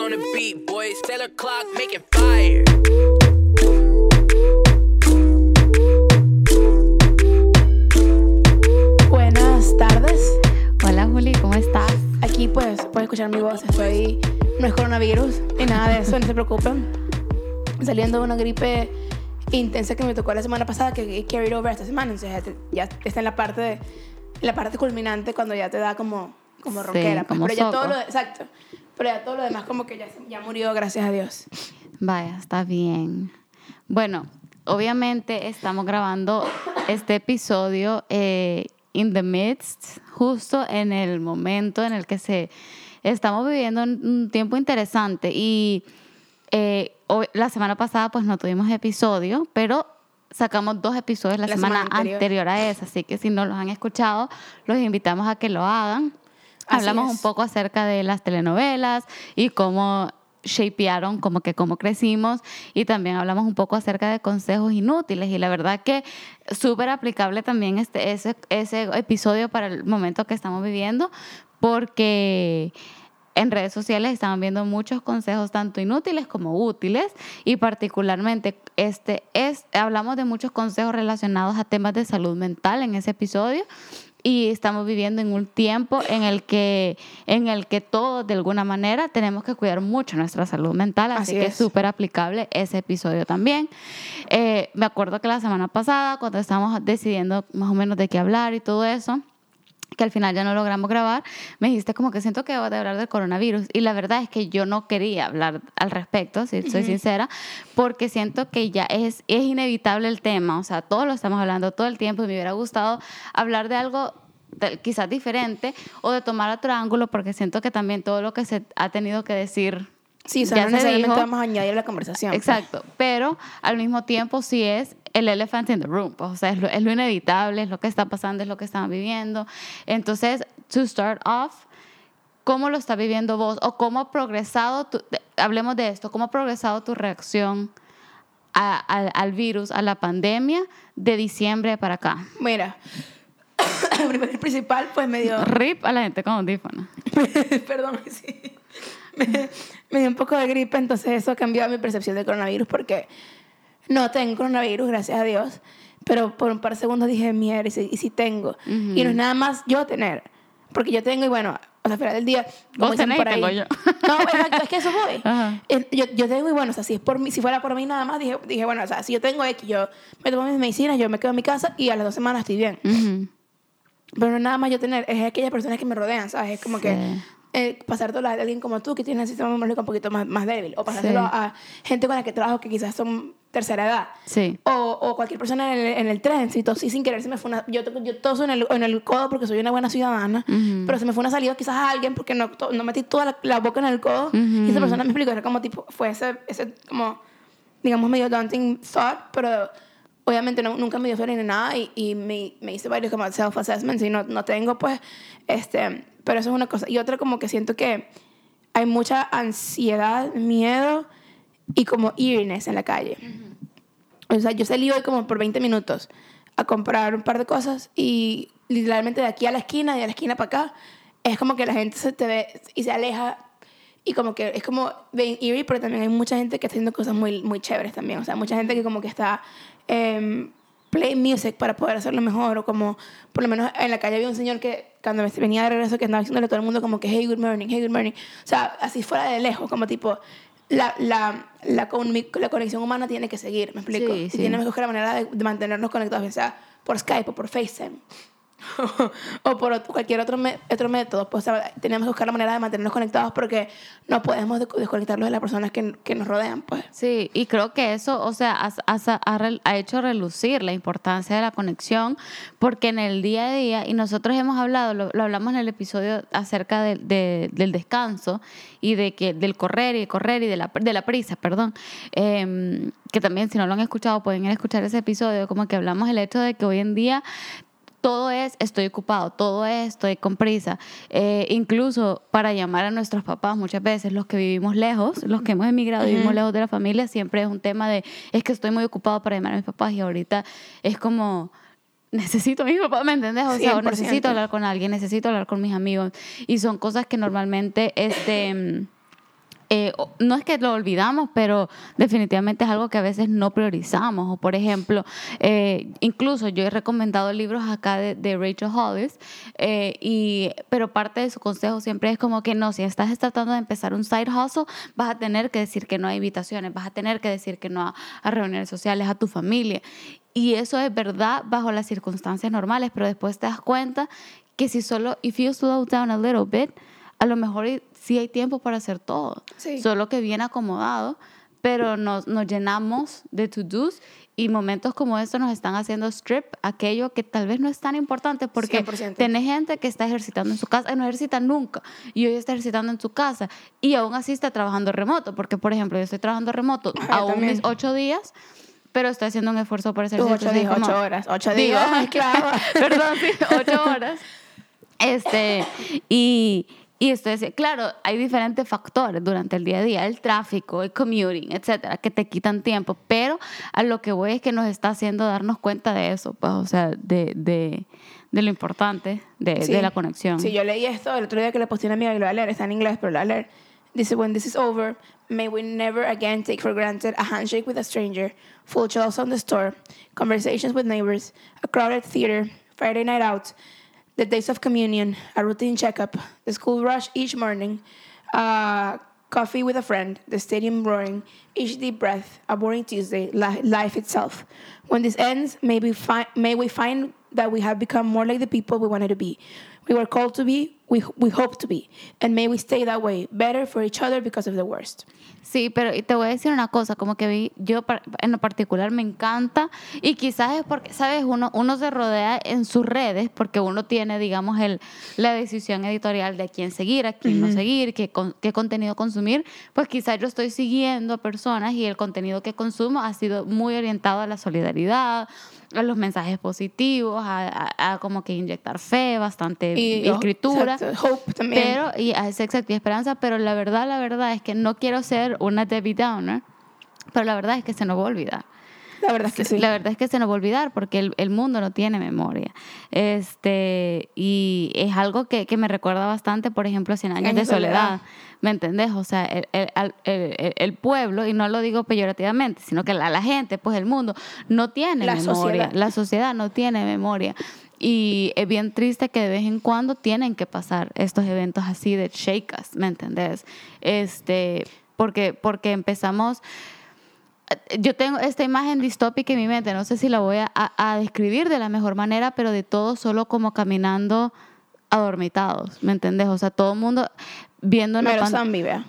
On the beat, boys. Taylor clock making fire. Buenas tardes. Hola Juli, ¿cómo estás? Aquí pues puedes escuchar mi voz. Estoy no es coronavirus ni nada de eso, no se preocupen. Saliendo de una gripe intensa que me tocó la semana pasada que he carried over esta semana, entonces ya, te- ya está en la parte de la parte culminante cuando ya te da como como Sí, ronquera, pues. como pero ya todo soco. lo exacto. Pero ya todo lo demás como que ya, ya murió, gracias a Dios. Vaya, está bien. Bueno, obviamente estamos grabando este episodio eh, in the midst, justo en el momento en el que se estamos viviendo un tiempo interesante y eh, hoy- la semana pasada pues no tuvimos episodio, pero sacamos dos episodios la, La semana, semana anterior. anterior. a esa, así que si no los han escuchado, los invitamos a que lo hagan. Así Hablamos es. un poco acerca de las telenovelas y cómo shapearon, como que cómo crecimos y también hablamos un poco acerca de consejos inútiles y la verdad que súper aplicable también este, ese, ese episodio para el momento que estamos viviendo porque en redes sociales estamos viendo muchos consejos tanto inútiles como útiles y particularmente este es hablamos de muchos consejos relacionados a temas de salud mental en ese episodio y estamos viviendo en un tiempo en el que en el que todos de alguna manera tenemos que cuidar mucho nuestra salud mental así, Así que es. es súper aplicable ese episodio también Eh, me acuerdo que la semana pasada cuando estábamos decidiendo más o menos de qué hablar y todo eso que al final ya no logramos grabar, me dijiste como que siento que debo de hablar del coronavirus. Y la verdad es que yo no quería hablar al respecto, si soy sincera, porque siento que ya es, es inevitable el tema. O sea, todos lo estamos hablando todo el tiempo y me hubiera gustado hablar de algo de- quizás diferente o de tomar otro ángulo, porque siento que también todo lo que se ha tenido que decir Sí, o sea, ya no necesariamente vamos a añadir a la conversación. Exacto, pero al mismo tiempo sí es el elephant in the room, pues, o sea, es lo, es lo inevitable, es lo que está pasando, es lo que estamos viviendo. Entonces, to start off, ¿cómo lo está viviendo vos o cómo ha progresado, tu, hablemos de esto, cómo ha progresado tu reacción a- al- al virus, a la pandemia de diciembre para acá? Mira, primero y principal pues me dio RIP a la gente con audífonos. Perdón, sí. Me, me dio un poco de gripe, entonces eso ha cambiado mi percepción del coronavirus porque no tengo coronavirus, gracias a Dios. Pero por un par de segundos dije, mierda, y si, y si tengo. Y no es nada más yo tener. Porque yo tengo, y bueno, o sea, al final del día. como Vos tenés por ahí- tengo yo. No, exacto, es que eso voy. Ajá. Yo, yo tengo, y bueno, o sea, si, es por mí, si fuera por mí nada más, dije, dije, bueno, o sea, si yo tengo X, yo me tomo mis medicinas, yo me quedo en mi casa y a las dos semanas estoy bien. Pero no es nada más yo tener, es aquellas personas que me rodean, ¿sabes? Es como que. Eh, pasártelo a alguien como tú que tiene el sistema inmunológico un poquito más, más débil. O pasárselo Sí. a gente con la que trabajo que quizás son tercera edad. Sí. O, o cualquier persona en el, en el tren, si tosí sin querer, se me fue una... Yo, yo toso en el, en el codo porque soy una buena ciudadana, Ujú. pero se me fue una salida quizás a alguien porque no, to- no metí toda la, la boca en el codo. Y esa persona me explicó, era como tipo, fue ese, ese como, digamos, medio daunting thought, pero obviamente no- nunca me dio fiebre ni nada y, y me, me hice varios como self-assessments y no, no tengo, pues, este, pero eso es una cosa. Y otra como que siento que hay mucha ansiedad, miedo y como eeriness en la calle. O sea, yo salí hoy como por 20 minutos a comprar un par de cosas y literalmente de aquí a la esquina de la esquina para acá es como que la gente se te ve y se aleja y como que es como bien eerie, pero también hay mucha gente que está haciendo cosas muy, muy chéveres también. O sea, mucha gente que como que está em, play music para poder hacerlo mejor o como por lo menos en la calle había un señor que cuando venía de regreso que andaba diciéndole a todo el mundo como que hey good morning hey good morning o sea así fuera de lejos como tipo la, la, la, la conexión humana tiene que seguir me explico Sí, y sí. tenemos que buscar la manera de, de mantenernos conectados ya sea por Skype o por FaceTime o por cualquier otro, otro método, pues tenemos que buscar la manera de mantenernos conectados porque no podemos de- desconectarlos de las personas que, nos rodean, pues. Sí, y creo que eso, o sea, ha, rel- ha hecho relucir la importancia de la conexión, porque en el día a día, y nosotros hemos hablado, lo, lo hablamos en el episodio acerca de- de- del descanso y de que del correr y correr y de la, de la prisa, perdón, em, que también si no lo han escuchado pueden ir a escuchar ese episodio, como que hablamos el hecho de que hoy en día todo es estoy ocupado, todo es estoy con prisa. Eh, incluso para llamar a nuestros papás, muchas veces los que vivimos lejos, los que hemos emigrado y vivimos lejos de la familia, siempre es un tema de es que estoy muy ocupado para llamar a mis papás y ahorita es como necesito a mi papá, ¿me entendés? O sea, o 100%. necesito hablar con alguien, necesito hablar con mis amigos y son cosas que normalmente este eh, no es que lo olvidamos, pero definitivamente es algo que a veces no priorizamos. O por ejemplo, eh, incluso yo he recomendado libros acá de, de Rachel Hollis, eh, y, pero parte de su consejo siempre es como que no, si estás tratando de empezar un side hustle, vas a tener que decir que no a invitaciones, vas a tener que decir que no a, a reuniones sociales, a tu familia. Y eso es verdad bajo las circunstancias normales, pero después te das cuenta que si solo, if you slow down a little bit, a lo mejor sí hay tiempo para hacer todo. Sí. Solo que bien acomodado, pero nos, nos llenamos de to-dos y momentos como estos nos están haciendo strip aquello que tal vez no es tan importante porque 100%. tenés gente que está ejercitando en su casa y no ejercita nunca y hoy está ejercitando en su casa y aún así está trabajando remoto porque por ejemplo yo estoy trabajando remoto Ajá, aún también. mis ocho días pero estoy haciendo un esfuerzo por hacer ocho días, como- ocho horas. Ocho días, claro. perdón, sí, ocho horas. Este, y, y esto es, claro, hay diferentes factores durante el día a día, el tráfico, el commuting, etcétera, que te quitan tiempo, pero a lo que voy es que nos está haciendo darnos cuenta de eso, pues, o sea, de, de, de lo importante de, Sí. de la conexión. Sí, yo leí esto el otro día que le posté a una amiga y lo voy a leer, está en inglés, pero lo voy a leer. Dice, when this is over, may we never again take for granted a handshake with a stranger, full shelves on the store, conversations with neighbors, a crowded theater, Friday night out, the days of communion, a routine checkup, the school rush each morning, uh, coffee with a friend, the stadium roaring, each deep breath, a boring Tuesday, li- life itself. When this ends, may fi- may we find that we have become more like the people we wanted to be. We were called to be, we, we hope to be, and may we stay that way, better for each other because of the worst. Sí, pero te voy a decir una cosa, como que vi, yo en lo particular me encanta y quizás es porque, ¿sabes? Uno, uno se rodea en sus redes porque uno tiene, digamos, el, la decisión editorial de a quién seguir, a quién no seguir, qué, qué contenido consumir. Pues quizás yo estoy siguiendo a personas y el contenido que consumo ha sido muy orientado a la solidaridad, a los mensajes positivos, a, a- a como que inyectar fe, bastante Y- escritura. exacto, hope también. Pero, y a ese exacto, y esperanza, pero la verdad, la verdad es que no quiero ser una Debbie Downer, pero la verdad es que se nos va a olvidar. La verdad es que sí. La verdad es que se nos va a olvidar porque el, el mundo no tiene memoria. Este, y es algo que, que me recuerda bastante, por ejemplo, 100 años, Años de soledad. soledad. ¿Me entendés? O sea, el, el- al- el- el- el pueblo, y no lo digo peyorativamente, sino que la, la gente, pues el mundo, no tiene La memoria. sociedad. La sociedad no tiene memoria. Y es bien triste que de vez en cuando tienen que pasar estos eventos así de shake us, ¿me entendés? Este, porque, porque empezamos yo tengo esta imagen distópica en mi mente, no sé si la voy a, a- describir de la mejor manera, pero de todos solo como caminando adormitados, ¿me entendés? O sea, todo el mundo viendo una Mero zombie, vea.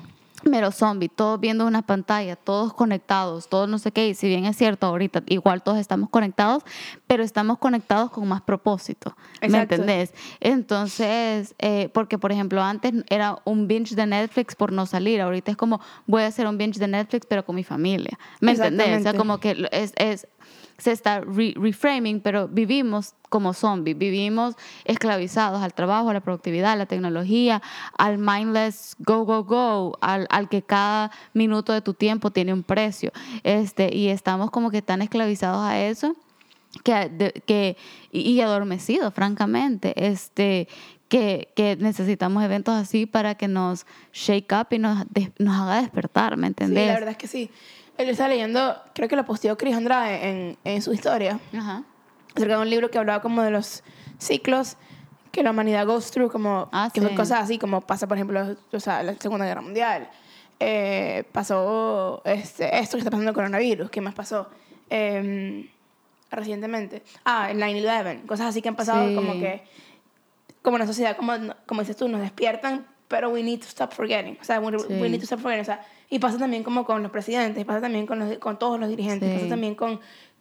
Mero zombie, todos viendo una pantalla, todos conectados, todos no sé qué, y si bien es cierto, ahorita igual todos estamos conectados, pero estamos conectados con más propósito, ¿me Exacto. entendés? Entonces, eh, porque por ejemplo antes era un binge de Netflix por no salir, ahorita es como voy a hacer un binge de Netflix pero con mi familia, ¿me entendés? O sea, como que es, es se está re- reframing, pero vivimos como zombies, vivimos esclavizados al trabajo, a la productividad, a la tecnología, al mindless go, go, go, al, al que cada minuto de tu tiempo tiene un precio. Este, y estamos como que tan esclavizados a eso que, de- que y, adormecidos, francamente, este, que, que necesitamos eventos así para que nos shake up y nos, nos haga despertar, ¿me Sí, entendés? la verdad es que sí. Él está leyendo, creo que lo posteó Chris Andrade en, en su historia, Ajá. acerca de un libro que hablaba como de los ciclos que la humanidad goes through, como Ah, que son sí. cosas así, como pasa, por ejemplo, o sea, la Segunda Guerra Mundial. Eh, pasó este, esto que está pasando el coronavirus. ¿Qué más pasó? Eh, recientemente. Ah, el 9-11. Cosas así que han pasado Sí. como que como una sociedad, como, como dices tú, nos despiertan, pero we need to stop forgetting. O sea, we, Sí. we need to stop forgetting. O sea, y pasa también como con los presidentes, y pasa también con, los, con todos los dirigentes, Sí. pasa también con,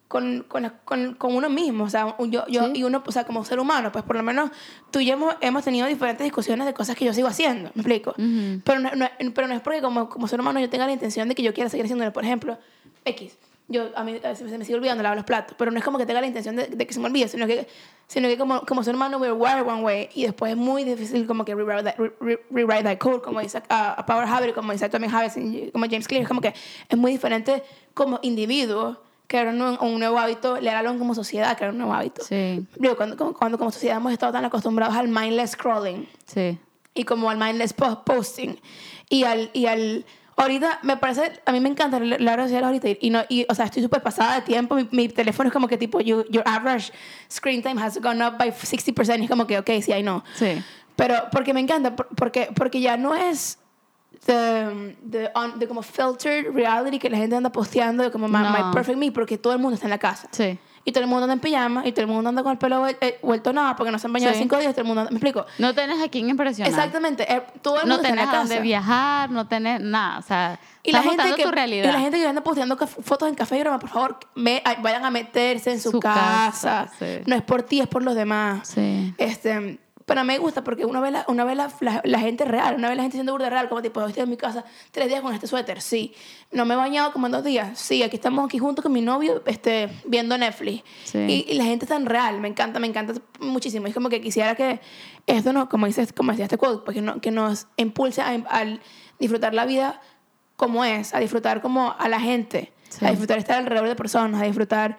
con, con, la- con, con uno mismo. O sea, yo, yo Sí. y uno, o sea, como ser humano, pues por lo menos tú y yo hemos, hemos tenido diferentes discusiones de cosas que yo sigo haciendo, ¿me explico? Ujú. pero, no, no- pero no es porque como, como ser humano yo tenga la intención de que yo quiera seguir haciéndolo. Por ejemplo, X. Yo, a mí a veces se me sigue olvidando lavar los platos, pero no es como que tenga la intención de, de que se me olvide, sino que, sino que como, como ser humano we're wired one way y después es muy difícil como que rewrite that, re- re- rewrite that code, como dice uh, a Power Habit, como dice también Habits, y como James Clear, como que es muy diferente como individuo crear un, nuevo- un nuevo hábito, leer algo como sociedad, crear un nuevo hábito. Sí, Digo, cuando, cuando, cuando como sociedad hemos estado tan acostumbrados al mindless scrolling, sí. y como al mindless po- posting y al, y al Ahorita me parece, a mí me encanta la la red social ahorita y, no, y o sea, estoy súper pasada de tiempo. Mi, mi teléfono es como que tipo, you- your average screen time has gone up by 60%. Y es como que, ok, sí, I know. Sí. Pero porque me encanta, por- porque, porque ya no es de, de, on- de como filtered reality que la gente anda posteando de como my, No. my perfect me porque todo el mundo está en la casa. Sí. Y todo el mundo anda en pijama y todo el mundo anda con el pelo eh, vuelto nada porque no se han bañado Sí. cinco días. Todo el mundo anda- ¿Me explico? No tenés a quién impresionar. Exactamente. eh, todo el No mundo en tenés a dónde viajar, no tenés nada. O sea, Y la, gente que, tu realidad. y la gente que anda posteando fotos en café y broma, por favor, me- vayan a meterse en su, Su casa. casa, sí. No es por ti, es por los demás. Sí. Este, pero me gusta porque uno ve, la, uno ve la, la, la gente real, una ve la gente siendo burda real, como tipo, hoy estoy en mi casa tres días con este suéter, sí. No me he bañado como en dos días, sí. Aquí estamos aquí juntos con mi novio este, viendo Netflix. Sí. Y, y la gente tan real, me encanta, me encanta muchísimo. Es como que quisiera que esto, no, como, dices, como decía este quote, pues que, no- que nos impulse a, al disfrutar la vida como es, a disfrutar como a la gente, Sí. a disfrutar estar alrededor de personas, a disfrutar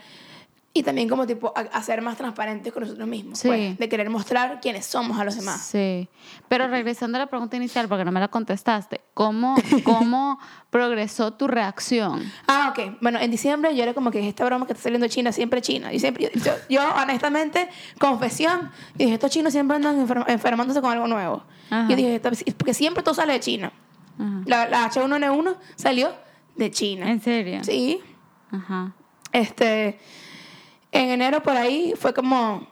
y también como tipo a, a ser más transparentes con nosotros mismos, Sí. pues, de querer mostrar quiénes somos a los demás. Sí, pero regresando a la pregunta inicial, porque no me la contestaste, ¿cómo, cómo progresó tu reacción? Ah, ok. Bueno, en diciembre yo era como que esta broma que está saliendo de China, siempre China. Y siempre, yo, yo, honestamente, confesión, y dije, estos chinos siempre andan enfer- enfermándose con algo nuevo. Ajá. Y dije, "Esto- porque siempre todo sale de China. Ajá. La, la H1N1 salió de China. ¿En serio? Sí. Ajá. Este, en enero por ahí fue como,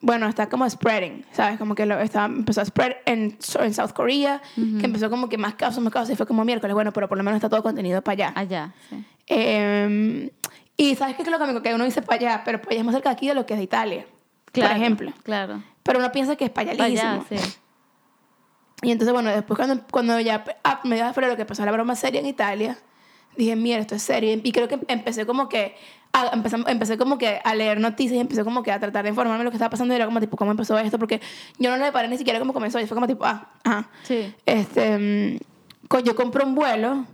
bueno, está como spreading, ¿sabes? Como que lo, estaba, empezó a spread en, en South Korea, que empezó como que más casos, más casos, y fue como miércoles, bueno, pero por lo menos está todo contenido para allá. Allá, sí. Eh, y ¿sabes qué es lo cómico? Que uno dice para allá, pero para allá es más cerca de aquí de lo que es de Italia, Claro, por ejemplo. Claro. Pero uno piensa que es para allá sí. Y entonces, bueno, después cuando, cuando ya a mediados de febrero que empezó la broma seria en Italia, dije, mira, esto es serio. Y creo que empecé como que a, empecé, empecé como que a leer noticias y empecé como que a tratar de informarme de lo que estaba pasando y era como tipo, ¿cómo empezó esto? Porque yo no le paré ni siquiera cómo comenzó y fue como tipo, ah, ajá. Sí. Este, mm, yo compré un vuelo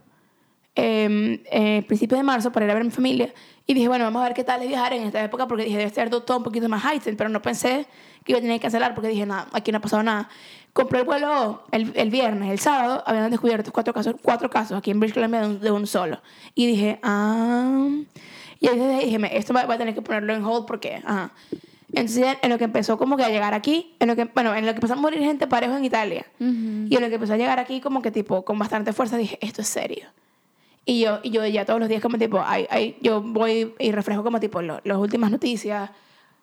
eh, eh, principios de marzo para ir a ver a mi familia y dije, bueno, vamos a ver qué tal es viajar en esta época porque dije, debe ser todo un poquito más heightened, pero no pensé que iba a tener que cancelar porque dije, nada, aquí no ha pasado nada. Compré el vuelo el, el viernes, el sábado, habían descubierto cuatro casos, cuatro casos aquí en British Columbia de un, de un solo. Y dije, ah... Y ahí dije, esto va, va a tener que ponerlo en hold porque, ajá. Entonces, en lo que empezó como que a llegar aquí, en lo que, bueno, en lo que empezó a morir gente parejo en Italia, y en lo que empezó a llegar aquí como que tipo, con bastante fuerza, dije, esto es serio. Y yo, y yo ya todos los días como tipo, ay, ay, yo voy y refresco como tipo lo- las últimas noticias,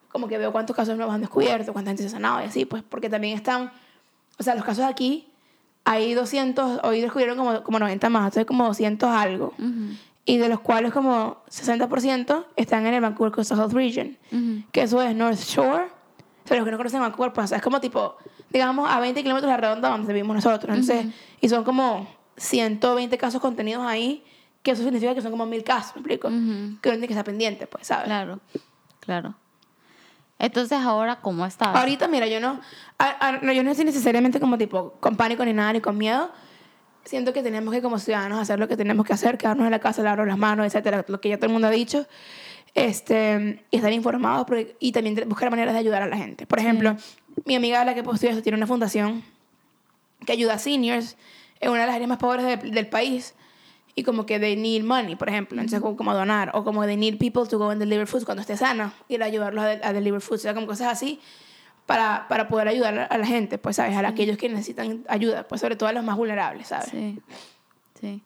como que veo cuántos casos nuevos han descubierto, cuánta gente se ha sanado y así, pues porque también están, o sea, los casos aquí, hay 200, hoy descubrieron como, como 90 más, entonces como 200 algo. Y de los cuales como 60% están en el Vancouver Coastal Health Region, que eso es North Shore. O sea, los que no conocen Vancouver, pues es como tipo, digamos, a 20 kilómetros de la redonda donde vivimos nosotros. Entonces, y son como 120 casos contenidos ahí, que eso significa que son como mil casos, ¿me explico? Que uno tiene que estar pendiente, pues, ¿sabes? Claro, claro. Entonces, ahora, ¿cómo estás? Ahorita, mira, yo no, a- a- no, yo no estoy necesariamente como tipo con pánico ni nada, ni con miedo. Siento que tenemos que como ciudadanos hacer lo que tenemos que hacer, quedarnos en la casa, lavarnos las manos, etcétera, lo que ya todo el mundo ha dicho. Este, y estar informados porque- y también buscar maneras de ayudar a la gente. Por ejemplo, mi amiga la que posteó esto tiene una fundación que ayuda a seniors en una de las áreas más pobres de- del país y como que they need money, por ejemplo, entonces como, como donar o como they need people to go and deliver food cuando esté sana y ayudarlos a, a deliver food, o sea, como cosas así para, para poder ayudar a la gente, pues, ¿sabes? A aquellos que necesitan ayuda, pues sobre todo a los más vulnerables, ¿sabes? Sí, sí.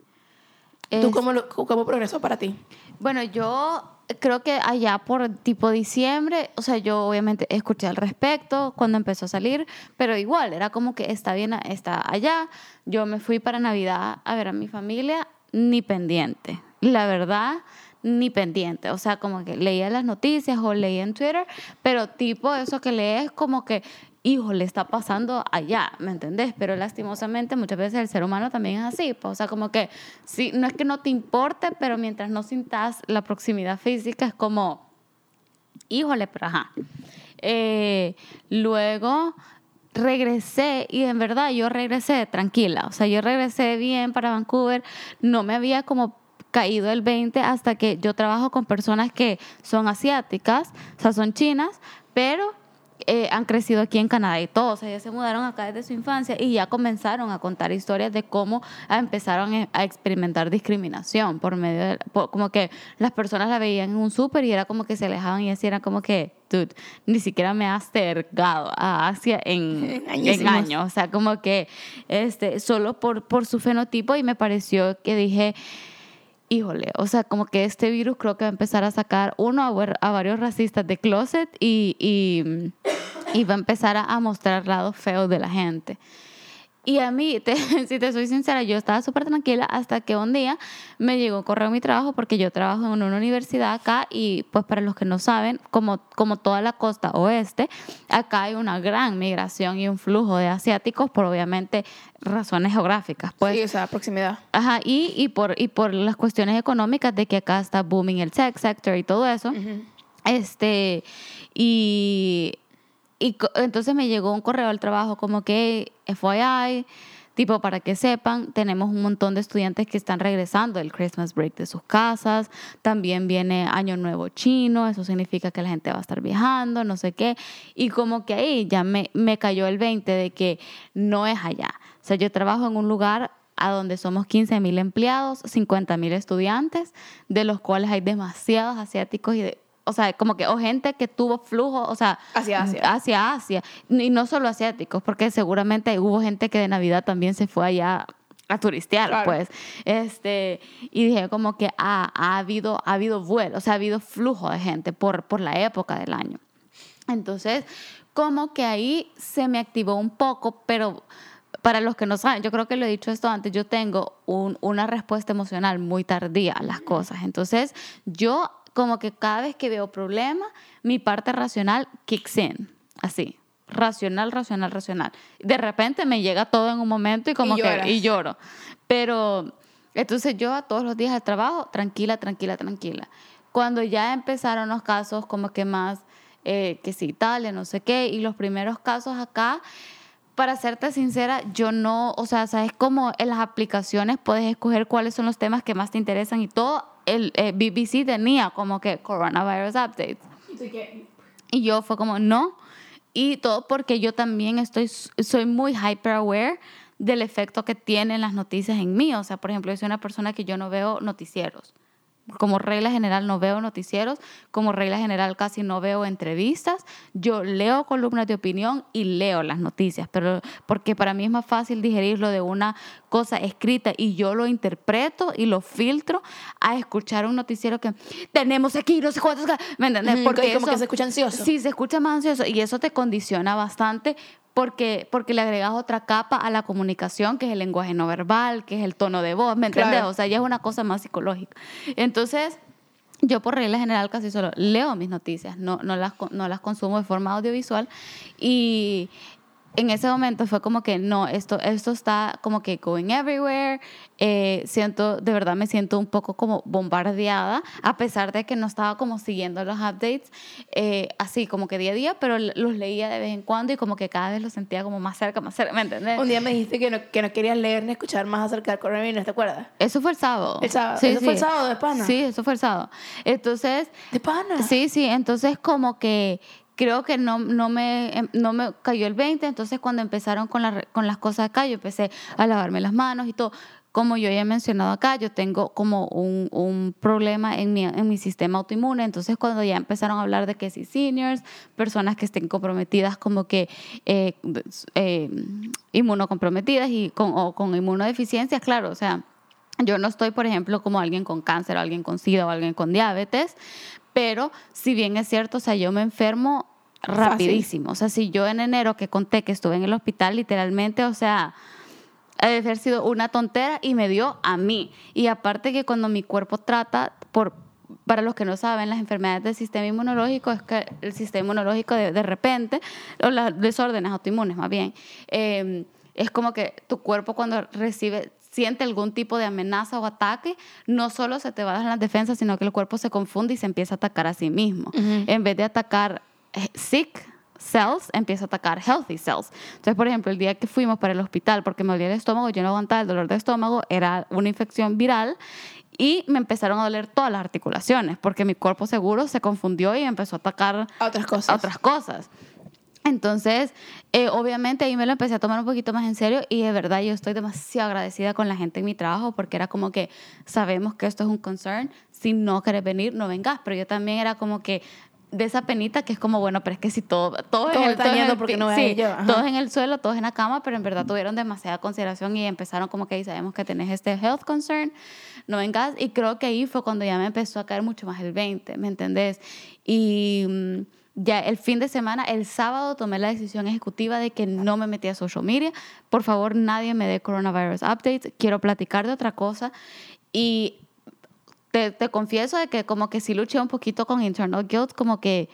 ¿Tú Es- cómo, lo- cómo progresó para ti? Bueno, yo creo que allá por tipo diciembre, o sea, yo obviamente escuché al respecto cuando empezó a salir, pero igual, era como que está bien, está allá. Yo me fui para Navidad a ver a mi familia, ni pendiente. La verdad, ni pendiente. O sea, como que leía las noticias o leía en Twitter, pero tipo eso que lees como que, hijo, le está pasando allá, ¿me entendés? Pero lastimosamente muchas veces el ser humano también es así. pues, o sea, como que, sí, no es que no te importe, pero mientras no sintas la proximidad física es como, híjole, pero ajá. Eh, luego regresé y en verdad yo regresé tranquila, o sea, yo regresé bien para Vancouver, no me había como caído el 20 hasta que yo trabajo con personas que son asiáticas, o sea, son chinas, pero eh, han crecido aquí en Canadá y todo, o sea, ya se mudaron acá desde su infancia y ya comenzaron a contar historias de cómo empezaron e, a experimentar discriminación por medio de, por- como que las personas la veían en un súper y era como que se alejaban y así era como que, dude, ni siquiera me has acercado a Asia en, en años, o sea, como que este, solo por, por su fenotipo y me pareció que dije, híjole, o sea, como que este virus creo que va a empezar a sacar uno a, varios racistas de closet y, y, va a empezar a mostrar lados feos de la gente. Y a mí, te- si te soy sincera, yo estaba súper tranquila hasta que un día me llegó un correo a mi trabajo porque yo trabajo en una universidad acá y pues para los que no saben, como, como toda la costa oeste, acá hay una gran migración y un flujo de asiáticos por obviamente razones geográficas. Pues sí, o sea, proximidad. Ajá, y, y, por, y por las cuestiones económicas de que acá está booming el tech sector y todo eso. Este, y, y entonces me llegó un correo al trabajo como que FYI, tipo para que sepan, tenemos un montón de estudiantes que están regresando del Christmas break de sus casas, también viene Año Nuevo Chino, eso significa que la gente va a estar viajando, no sé qué, y como que ahí ya me, me cayó el 20 de que no es allá. O sea, yo trabajo en un lugar a donde somos 15 mil empleados, 50 mil estudiantes, de los cuales hay demasiados asiáticos y de- o sea, como que, o gente que tuvo flujo, o sea, Hacia Asia. hacia Asia. Y no solo asiáticos, porque seguramente hubo gente que de Navidad también se fue allá a turistear, Claro. pues. Este, y dije como que ah, ha, habido, ha habido vuelo, o sea, ha habido flujo de gente por, por la época del año. Entonces, como que ahí se me activó un poco, pero para los que no saben, yo creo que lo he dicho esto antes, yo tengo un- una respuesta emocional muy tardía a las cosas. Entonces, yo como que cada vez que veo problemas, mi parte racional kicks in, así. Racional, racional, racional. De repente me llega todo en un momento y como Y que y lloro. Pero entonces yo a todos los días al trabajo, tranquila, tranquila, tranquila. Cuando ya empezaron los casos como que más, eh, que sí, Italia, no sé qué, y los primeros casos acá, para serte sincera, yo no, o sea, sabes como en las aplicaciones puedes escoger cuáles son los temas que más te interesan y todo, el eh, BBC tenía como que coronavirus updates. Y yo fue como, no. Y todo porque yo también estoy, soy muy hyper aware del efecto que tienen las noticias en mí. O sea, por ejemplo, yo soy una persona que yo no veo noticieros. Como regla general no veo noticieros, como regla general casi no veo entrevistas. Yo leo columnas de opinión y leo las noticias, pero porque para mí es más fácil digerirlo de una cosa escrita y yo lo interpreto y lo filtro a escuchar un noticiero que tenemos aquí no sé cuántos, ¿me entiendes? Porque como eso- que se escucha ansioso. Sí, se escucha más ansioso y eso te condiciona bastante porque, porque le agregas otra capa a la comunicación, que es el lenguaje no verbal, que es el tono de voz, ¿me entiendes? O sea, ya es una cosa más psicológica. Entonces, yo por regla general casi solo leo mis noticias, no, no, las, no las consumo de forma audiovisual y en ese momento fue como que no, esto, esto está como que going everywhere, eh, siento, de verdad me siento un poco como bombardeada, a pesar de que no estaba como siguiendo los updates eh, así como que día a día, pero los leía de vez en cuando y como que cada vez los sentía como más cerca, más cerca, ¿me entendés? Un día me dijiste que no, que no querías leer ni escuchar más acerca del coronavirus, ¿te acuerdas? Eso fue el sábado. El sábado. ¿Eso fue el sábado de pana? Sí, eso fue el sábado. Entonces, De pana. Sí, sí, entonces como que creo que no, no, me, em, no me cayó el 20, entonces cuando empezaron con, la con las cosas acá, yo empecé a lavarme las manos y todo. Como yo ya he mencionado acá, yo tengo como un, un problema en mi, en mi sistema autoinmune, entonces cuando ya empezaron a hablar de que si seniors, personas que estén comprometidas como que eh, eh, inmunocomprometidas y con, o con inmunodeficiencias, claro, o sea, yo no estoy, por ejemplo, como alguien con cáncer o alguien con SIDA o alguien con diabetes, pero si bien es cierto, o sea, yo me enfermo rapidísimo. O sea, si yo en enero que conté que estuve en el hospital, literalmente, o sea, ha de haber sido una tontera y me dio a mí. Y aparte que cuando mi cuerpo trata, por, para los que no saben, las enfermedades del sistema inmunológico es que el sistema inmunológico de, de repente, o los desórdenes autoinmunes más bien, eh, es como que tu cuerpo cuando recibe siente algún tipo de amenaza o ataque, no solo se te bajan las defensas, sino que el cuerpo se confunde y se empieza a atacar a sí mismo. En vez de atacar eh, sick cells, empieza a atacar healthy cells. Entonces, por ejemplo, el día que fuimos para el hospital porque me dolía el estómago, yo no aguantaba el dolor de estómago, era una infección viral y me empezaron a doler todas las articulaciones porque mi cuerpo seguro se confundió y empezó a atacar A otras cosas. a otras cosas. Entonces, eh, obviamente ahí me lo empecé a tomar un poquito más en serio y de verdad yo estoy demasiado agradecida con la gente en mi trabajo porque era como que sabemos que esto es un concern, si no quieres venir, no vengas, pero yo también era como que de esa penita que es como, bueno, pero es que si todo, todos, en Todos el, todos en el porque no sí, yo, todos en el suelo, todos en la cama, pero en verdad tuvieron demasiada consideración y empezaron como que "Ey, sabemos que tenés este health concern, no vengas. Y creo que ahí fue cuando ya me empezó a caer mucho más el 20, ¿me entendés? Y mm, ya el fin de semana, el sábado, tomé la decisión ejecutiva de que no me metía a social media. Por favor, nadie me dé coronavirus updates. Quiero platicar de otra cosa. Y te, te confieso de que como que sí luché un poquito con internal guilt, como que,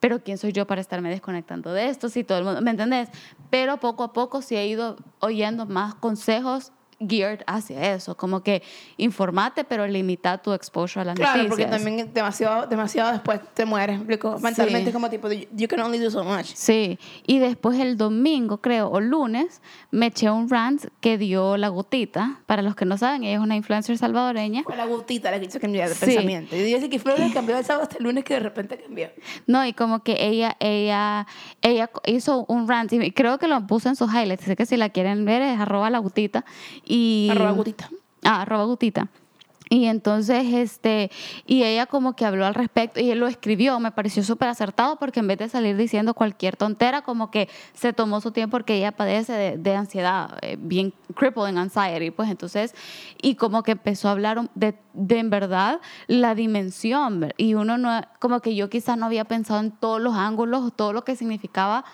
pero ¿quién soy yo para estarme desconectando de esto? Si todo el mundo, ¿me entendés? Pero poco a poco sí he ido oyendo más consejos geared hacia eso, como que informate, pero limita tu exposure a las Claro, noticias. porque también demasiado, demasiado después te mueres, ¿me explico? Mentalmente Sí. es como tipo, you can only do so much. Sí, y después el domingo, creo, o lunes, me eché un rant que dio la gotita. Para los que no saben, ella es una influencer salvadoreña. Fue la gotita la que hizo cambiar de Sí. pensamiento. Y yo decía que Flores cambió el sábado hasta el lunes que de repente cambió. No, y como que ella, ella, ella hizo un rant, y creo que lo puso en sus highlights, así que si la quieren ver es arroba la gutita. Y, Arroba gutita. Ah, arroba gutita. Y entonces, este, y ella como que habló al respecto y él lo escribió, me pareció súper acertado porque en vez de salir diciendo cualquier tontera, como que se tomó su tiempo porque ella padece de, de ansiedad, eh, bien crippling anxiety, pues entonces, y como que empezó a hablar de, de en verdad la dimensión, y uno no, como que yo quizás no había pensado en todos los ángulos, todo lo que significaba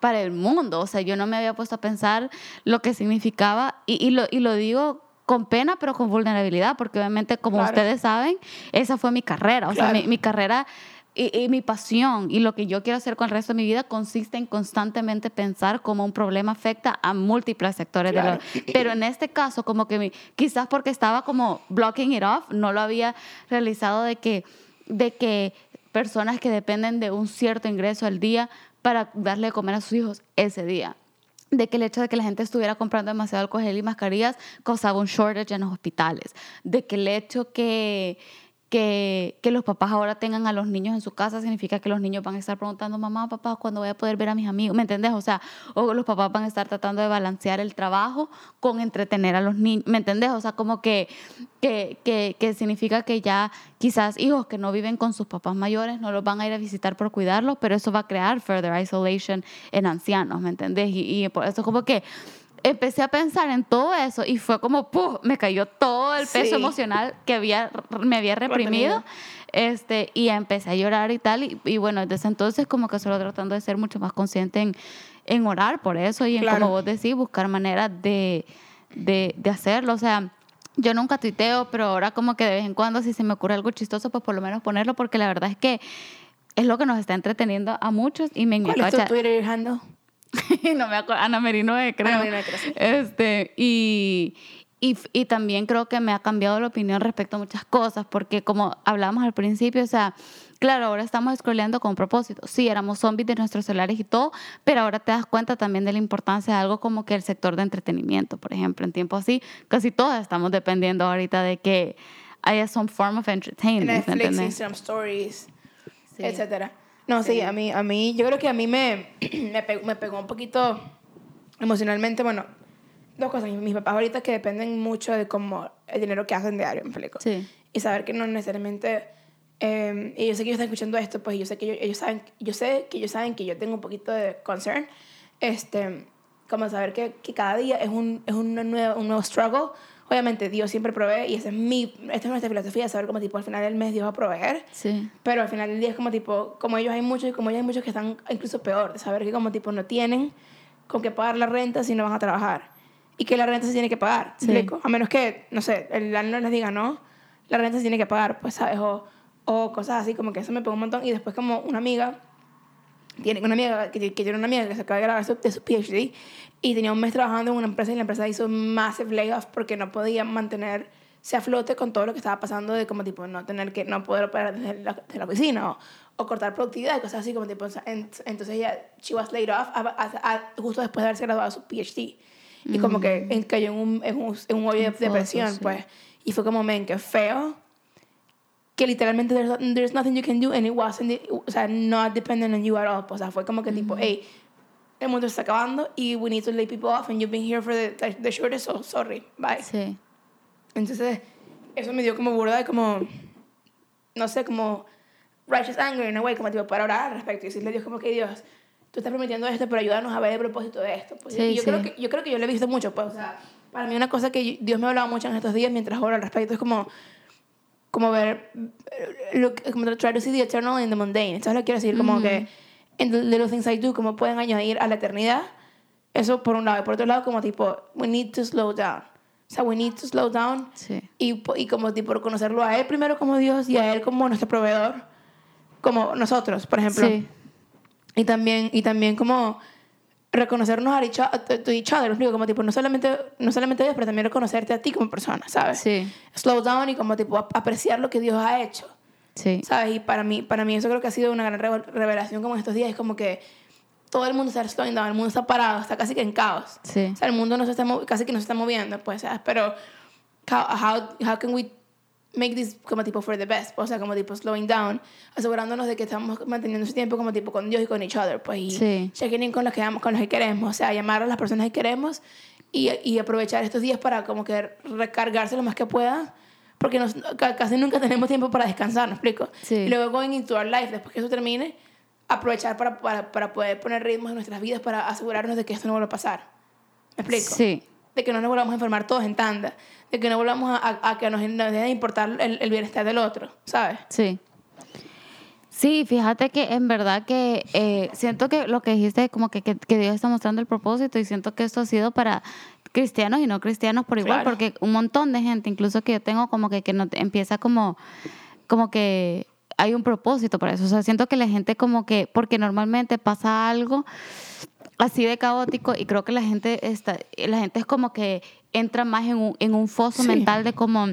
para el mundo. O sea, yo no me había puesto a pensar lo que significaba y, y lo, y lo digo con pena, pero con vulnerabilidad, porque obviamente, como Claro. ustedes saben, esa fue mi carrera. O sea, Claro. mi, mi carrera y, y mi pasión y lo que yo quiero hacer con el resto de mi vida consiste en constantemente pensar cómo un problema afecta a múltiples sectores de Claro. la Pero en este caso, como que mi- quizás porque estaba como blocking it off, no lo había realizado de que, de que personas que dependen de un cierto ingreso al día para darle de comer a sus hijos ese día. De que el hecho de que la gente estuviera comprando demasiado alcohol y mascarillas causaba un shortage en los hospitales. De que el hecho que, que, que los papás ahora tengan a los niños en su casa significa que los niños van a estar preguntando, mamá, papá, ¿cuándo voy a poder ver a mis amigos? ¿Me entendés? O sea, o los papás van a estar tratando de balancear el trabajo con entretener a los niños. ¿Me entendés? O sea, como que, que, que, que significa que ya quizás hijos que no viven con sus papás mayores no los van a ir a visitar por cuidarlos, pero eso va a crear further isolation en ancianos, ¿me entendés? Y, y por eso como que empecé a pensar en todo eso y fue como, ¡puf! me cayó todo el peso Sí. emocional que había, me había reprimido. Este, y empecé a llorar y tal. Y, y bueno, desde entonces como que solo tratando de ser mucho más consciente en, en orar por eso y en, Claro. como vos decís, buscar maneras de, de, de hacerlo. O sea, yo nunca tuiteo, pero ahora como que de vez en cuando si se me ocurre algo chistoso, pues por lo menos ponerlo, porque la verdad es que es lo que nos está entreteniendo a muchos y me ¿Cuál es tu Twitter? no me acuerdo, Ana Merino E, creo. Ana Merino creo, sí. Este, y, y, y también creo que me ha cambiado la opinión respecto a muchas cosas, porque como hablamos al principio, o sea, claro, ahora estamos scrolleando con propósito. Sí, éramos zombies de nuestros celulares y todo, pero ahora te das cuenta también de la importancia de algo como que el sector de entretenimiento, por ejemplo, en tiempos así, casi todos estamos dependiendo ahorita de que haya some form of entertainment, ¿me Netflix? Instagram Stories, Sí. etcétera. No, sí. a mí, a mí, yo creo que a mí me, me, pegó, me pegó un poquito emocionalmente, bueno, dos cosas. Mis papás ahorita que dependen mucho de cómo el dinero que hacen diario, me explico. Sí. Y saber que no necesariamente, eh, y yo sé que ellos están escuchando esto, pues yo sé que ellos, ellos saben, yo sé que ellos saben que yo tengo un poquito de concern, este, como saber que, que cada día es un, es un nuevo, un nuevo struggle. Obviamente Dios siempre provee y esa es mi, esta es nuestra filosofía, saber como tipo al final del mes Dios va a proveer. Sí. Pero al final del día es como tipo, como ellos hay muchos y como ellos hay muchos que están incluso peor, de saber que como tipo no tienen con qué pagar la renta si no van a trabajar. Y que la renta se tiene que pagar, ¿me Sí. explico? A menos que, no sé, el landlord les diga no, la renta se tiene que pagar, pues, ¿sabes? O, o cosas así, como que eso me pegó un montón. Y después como una amiga, tiene una amiga, que, que tiene una amiga que se acaba de grabar su, de su PhD y tenía un mes trabajando en una empresa y la empresa hizo massive layoff porque no podía mantenerse a flote con todo lo que estaba pasando de como tipo no tener que, no poder operar desde la, desde la oficina o, o cortar productividad y cosas así como tipo, entonces ella, she was laid off a- a- a- justo después de haberse graduado su PhD y como que en- cayó en un, en un, en un hoyo de depresión, sí. pues, y fue como, men, qué feo que literalmente there's, there's nothing you can do and it wasn't o sea not dependent on you at all o sea fue como que tipo hey el mundo está acabando y we need to lay people off and you've been here for the, the shortest, so sorry, bye. Sí. Entonces, eso me dio como burda de como, no sé, como righteous anger en a way, como tipo para orar al respecto y decirle a Dios como que Dios, tú estás prometiendo esto, pero ayúdanos a ver el propósito de esto. Pues, Sí, y yo, sí. creo que, yo creo que yo lo he visto mucho, pues, o sea, para mí una cosa que Dios me ha hablado mucho en estos días mientras oro al respecto es como, como ver, eh, look, como try to see the eternal in the mundane. ¿Sabes lo quiero decir? Como que en the little things I do, como pueden añadir a la eternidad. Eso por un lado. Y por otro lado, como tipo, we need to slow down. O sea, we need to slow down. Sí. Y, y como tipo reconocerlo a Él primero como Dios y a Él como nuestro proveedor. Como nosotros, por ejemplo. Sí. Y también, y también como reconocernos a each other, ¿me explico? Como tipo, no solamente, no solamente a Dios, pero también reconocerte a ti como persona, ¿sabes? Sí. Slow down y como tipo ap- apreciar lo que Dios ha hecho, Sí. ¿sabes? Y para mí, para mí eso creo que ha sido una gran revel- revelación como en estos días, es como que todo el mundo está slowing down, el mundo está parado, está casi que en caos. Sí. O sea, el mundo no se está casi que no se está moviendo, pues, ¿sabes? Pero how, how, how can we make this como tipo for the best? O sea, como tipo slowing down, asegurándonos de que estamos manteniendo ese tiempo como tipo con Dios y con each other, pues, y Sí. checking in con los que am- con los que queremos, o sea, llamar a las personas que queremos y, y aprovechar estos días para como que recargarse lo más que pueda. Porque nos, ca- casi nunca tenemos tiempo para descansar, ¿me explico? Sí. Y luego going into our life, después que eso termine, aprovechar para, para, para poder poner ritmos en nuestras vidas para asegurarnos de que esto no vuelva a pasar. ¿Me explico? Sí. De que no nos volvamos a enfermar todos en tanda. De que no volvamos a, a- a que nos, nos deje de importar el, el bienestar del otro, ¿sabes? Sí. Sí, fíjate que en verdad que eh, siento que lo que dijiste, como que, que, que Dios está mostrando el propósito y siento que esto ha sido para cristianos y no cristianos por igual, Claro. porque un montón de gente, incluso que yo tengo como que, que no, empieza como, como que hay un propósito para eso. O sea, siento que la gente como que, porque normalmente pasa algo así de caótico y creo que la gente está, la gente es como que entra más en un, en un foso Sí. mental de como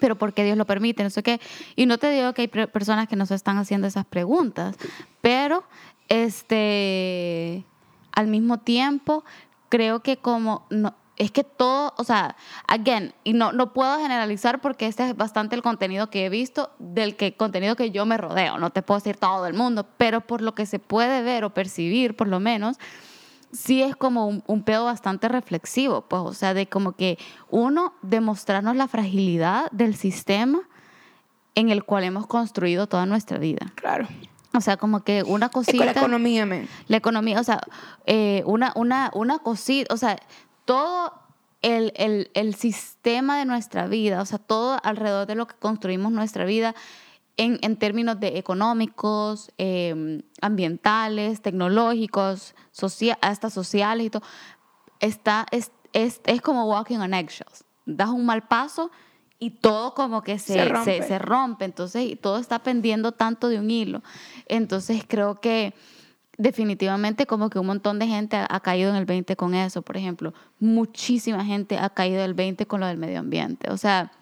pero ¿por qué Dios lo permite? No sé qué. Y no te digo que hay personas que no se están haciendo esas preguntas, pero este, al mismo tiempo, creo que como no, es que todo, o sea, again, y no, no puedo generalizar porque este es bastante el contenido que he visto del que, contenido que yo me rodeo, no te puedo decir todo el mundo, pero por lo que se puede ver o percibir, por lo menos, sí es como un, un pedo bastante reflexivo, pues, o sea, de como que uno, demostrarnos la fragilidad del sistema en el cual hemos construido toda nuestra vida. Claro. O sea, como que una cosita... la economía, man. La economía, o sea, eh, una, una, una cosita, o sea, todo el, el, el sistema de nuestra vida, o sea, todo alrededor de lo que construimos nuestra vida en, en términos de económicos, eh, ambientales, tecnológicos, hasta sociales y todo, está, es, es, es como walking on eggshells. Das un mal paso y todo como que se, Se se, rompe. se rompe. Entonces, y todo está pendiendo tanto de un hilo. Entonces, creo que definitivamente como que un montón de gente ha, ha caído en el 20 con eso. Por ejemplo, muchísima gente ha caído del 20 con lo del medio ambiente. O sea,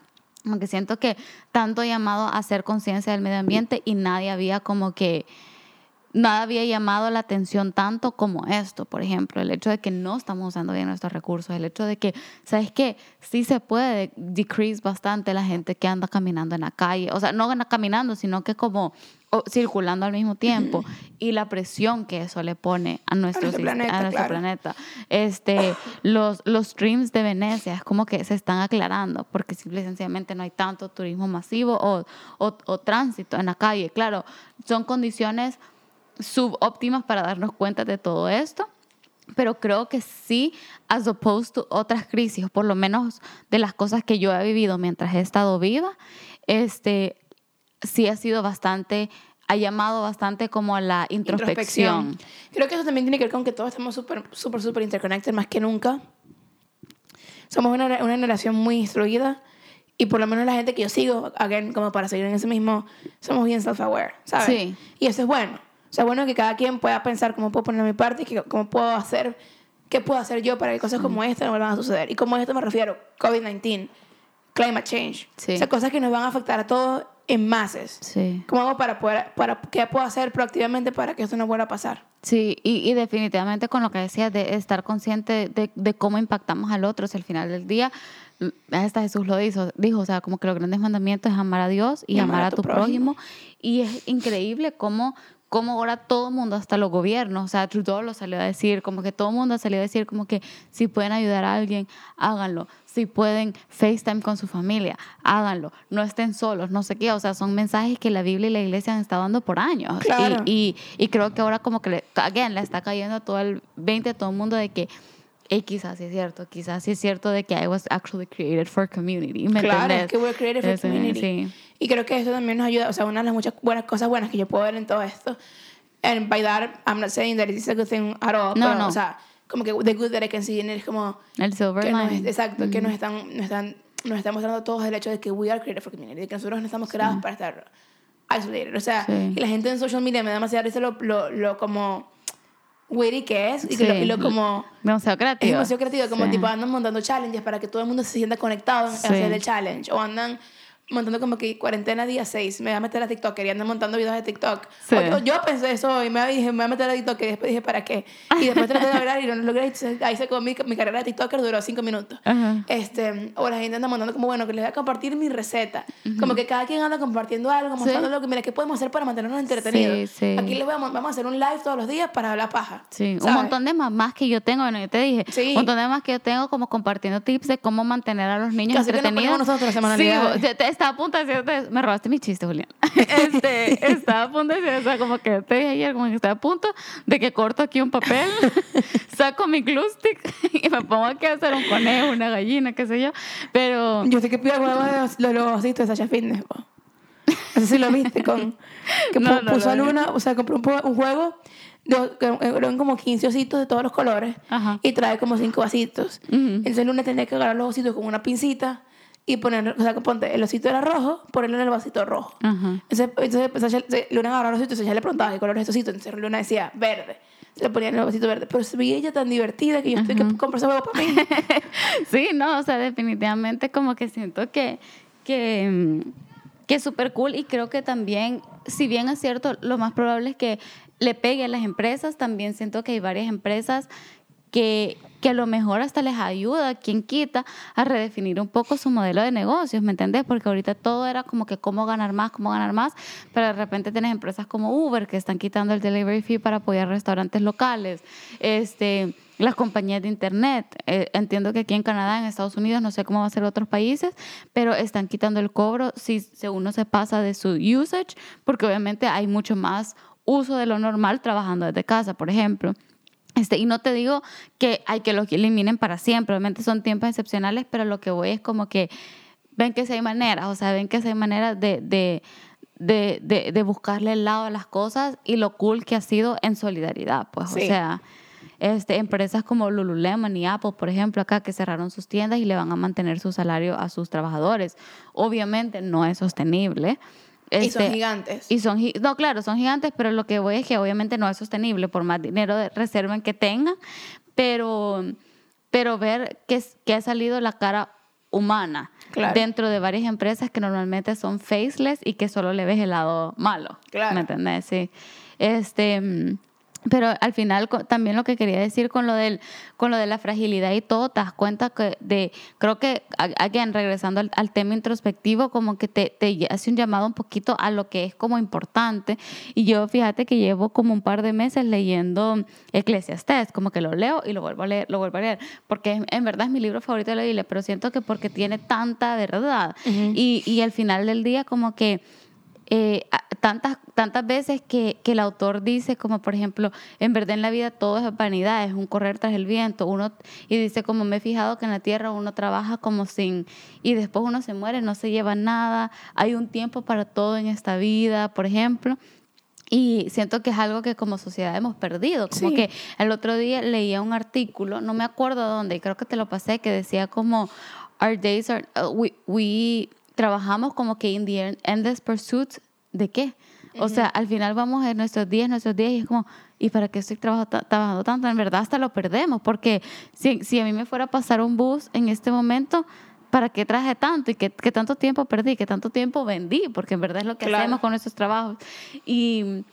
como que siento que tanto llamado a hacer conciencia del medio ambiente y nadie había como que nada había llamado la atención tanto como esto, por ejemplo, el hecho de que no estamos usando bien nuestros recursos, el hecho de que, ¿sabes qué? Sí se puede decrease bastante la gente que anda caminando en la calle, o sea, no caminando, sino que como circulando al mismo tiempo y la presión que eso le pone a nuestro, nuestro sist- planeta, a nuestro claro. planeta. Este, los, los streams de Venecia es como que se están aclarando porque simple y sencillamente no hay tanto turismo masivo o, o, o tránsito en la calle. Claro, son condiciones subóptimas para darnos cuenta de todo esto, pero creo que sí, as opposed to otras crisis, por lo menos de las cosas que yo he vivido mientras he estado viva, este, sí ha sido bastante, ha llamado bastante como a la introspección. Creo que eso también tiene que ver con que todos estamos súper, súper, súper interconnected más que nunca. Somos una, una generación muy instruida y por lo menos la gente que yo sigo, again, como para seguir en ese mismo, somos bien self-aware, ¿sabes? Sí. Y eso es bueno. O sea, bueno que cada quien pueda pensar cómo puedo poner mi parte y cómo puedo hacer, qué puedo hacer yo para que cosas como esta no vuelvan a suceder. Y como esto me refiero, COVID-19, climate change. Sí. O sea, cosas que nos van a afectar a todos en masas. Sí. ¿Cómo hago para poder, para, qué puedo hacer proactivamente para que esto no vuelva a pasar? Sí, y, y definitivamente con lo que decías de estar consciente de, de cómo impactamos al otro, si al final del día, l- hasta Jesús lo dijo, dijo, o sea, como que los grandes mandamientos es amar a Dios y, amar, a tu prójimo. Y es increíble cómo como ahora todo el mundo, hasta los gobiernos, o sea, Trudeau lo salió a decir, como que todo el mundo salió a decir como que si pueden ayudar a alguien, háganlo. Si pueden FaceTime con su familia, háganlo. No estén solos, no sé qué. O sea, son mensajes que la Biblia y la iglesia han estado dando por años. Claro. Y, y, y creo que ahora como que, le, again, le está cayendo a todo el 20 a todo el mundo de que y quizás sí es cierto, quizás sí es cierto de que I was actually created for community. ¿me Claro, entendés? es que we're created for community. Sí. Y creo que eso también nos ayuda, o sea, una de las muchas buenas cosas buenas que yo puedo ver en todo esto. And by that, I'm not saying that it's a good thing at all. No, pero, no. O sea, como que the good that I can see in it es como... El silver que nos, exacto, que nos están, nos están, nos están mostrando todos el hecho de que we are created for community, de que nosotros no estamos creados para estar isolated. O sea, Sí. y la gente en social media me da demasiada risa lo, lo, lo como witty que es y, que lo, y lo como... Demasiado creativo. Es demasiado creativo, como Sí. tipo andan montando challenges para que todo el mundo se sienta conectado en Sí. hacer el challenge. O andan montando como que cuarentena día 6, me voy a meter a TikTok y andan montando videos de TikTok. Sí. O- yo pensé eso y me dije, me voy a meter a TikTok y después dije, ¿para qué? Y después traté de hablar y no lo logré. Ahí se mi, mi carrera de TikToker, duró 5 minutos. Ajá. Este, o la gente anda mandando como, bueno, que les voy a compartir mi receta. Como que cada quien anda compartiendo algo, mostrando lo que, mira, ¿qué podemos hacer para mantenernos entretenidos? Sí. Aquí les voy a, vamos a hacer un live todos los días para hablar paja. Sí, un ¿sabes? montón de mamás que yo tengo, bueno, yo te dije, un montón de mamás que yo tengo como compartiendo tips de cómo mantener a los niños Casi que entretenidos. nosotros las sí, semanalidades. vos- te- estaba a punto de decirte, me robaste mi chiste, Julián. Este, estaba a punto de decir, o sea, como que te dije ayer, como que estaba a punto de que corto aquí un papel, saco mi glue stick y me pongo aquí a hacer un conejo, una gallina, qué sé yo, pero... Yo sé que pido huevo de los, ositos de Sasha Fitness, po. No sé si lo viste con... Que No, no puso vi. Luna, o sea, compró un, un juego eran como 15 ositos de todos los colores Ajá. y trae como 5 vasitos. Ujú. Entonces Luna tenía que agarrar los ositos con una pincita y poner, o sea, ponte, el osito era rojo, ponerlo en el vasito rojo. Entonces, entonces pues, Luna agarraba los ositos, ella le preguntaba qué color es este osito, entonces Luna decía verde. Se le ponía en el vasito verde. Pero se veía ella tan divertida que yo estoy que comprar ese huevo para mí. Sí, no, o sea, definitivamente como que siento que, que, mm, que es súper cool y creo que también, si bien es cierto, lo más probable es que le pegue a las empresas, también siento que hay varias empresas que, que a lo mejor hasta les ayuda, quien quita, a redefinir un poco su modelo de negocios, ¿me entendés? Porque ahorita todo era como que cómo ganar más, cómo ganar más, pero de repente tienes empresas como Uber que están quitando el delivery fee para apoyar restaurantes locales, este, las compañías de internet, eh, entiendo que aquí en Canadá, en Estados Unidos, no sé cómo va a ser otros países, pero están quitando el cobro si, si uno se pasa de su usage, porque obviamente hay mucho más uso de lo normal trabajando desde casa, por ejemplo. Este, y no te digo que hay que lo eliminen para siempre, obviamente son tiempos excepcionales, pero lo que voy es como que ven que sí hay maneras, o sea, ven que sí hay maneras de, de, de, de, de buscarle el lado a las cosas y lo cool que ha sido en solidaridad, pues, Sí. o sea, este, empresas como Lululemon y Apple, por ejemplo, acá que cerraron sus tiendas y le van a mantener su salario a sus trabajadores. Obviamente no es sostenible. Y son Este, gigantes. y son, no, claro, son gigantes, pero lo que voy es que obviamente no es sostenible por más dinero de reserva que tengan, pero, pero ver que, que ha salido la cara humana Claro. dentro de varias empresas que normalmente son faceless y que solo le ves el lado malo. Claro. ¿Me entendés? Sí. Este, mm, pero al final también lo que quería decir con lo del con lo de la fragilidad y todo, te das cuenta que de creo que again regresando al, al tema introspectivo como que te, te hace un llamado un poquito a lo que es como importante. Y yo fíjate que llevo como un par de meses leyendo Eclesiastés, como que lo leo y lo vuelvo a leer, lo vuelvo a leer, porque en, en verdad es mi libro favorito de la Biblia, pero siento que porque tiene tanta verdad. Y, y al final del día como que eh, tantas, tantas veces que, que el autor dice, como por ejemplo, en verdad en la vida todo es vanidad, es un correr tras el viento, uno, y dice, como me he fijado que en la tierra uno trabaja como sin, y después uno se muere, no se lleva nada, hay un tiempo para todo en esta vida, por ejemplo. Y siento que es algo que como sociedad hemos perdido. Como Sí. que el otro día leía un artículo, no me acuerdo dónde, y creo que te lo pasé, que decía como, our days are, uh, we, we trabajamos como que in the end- endless pursuit de qué. O sea, al final vamos en nuestros días, nuestros días, y es como, ¿y para qué estoy trabajando tanto? En verdad hasta lo perdemos, porque si, si a mí me fuera a pasar un bus en este momento, ¿para qué traje tanto? ¿Y qué, qué tanto tiempo perdí? ¿Qué tanto tiempo vendí? Porque en verdad es lo que Claro. hacemos con nuestros trabajos. Y,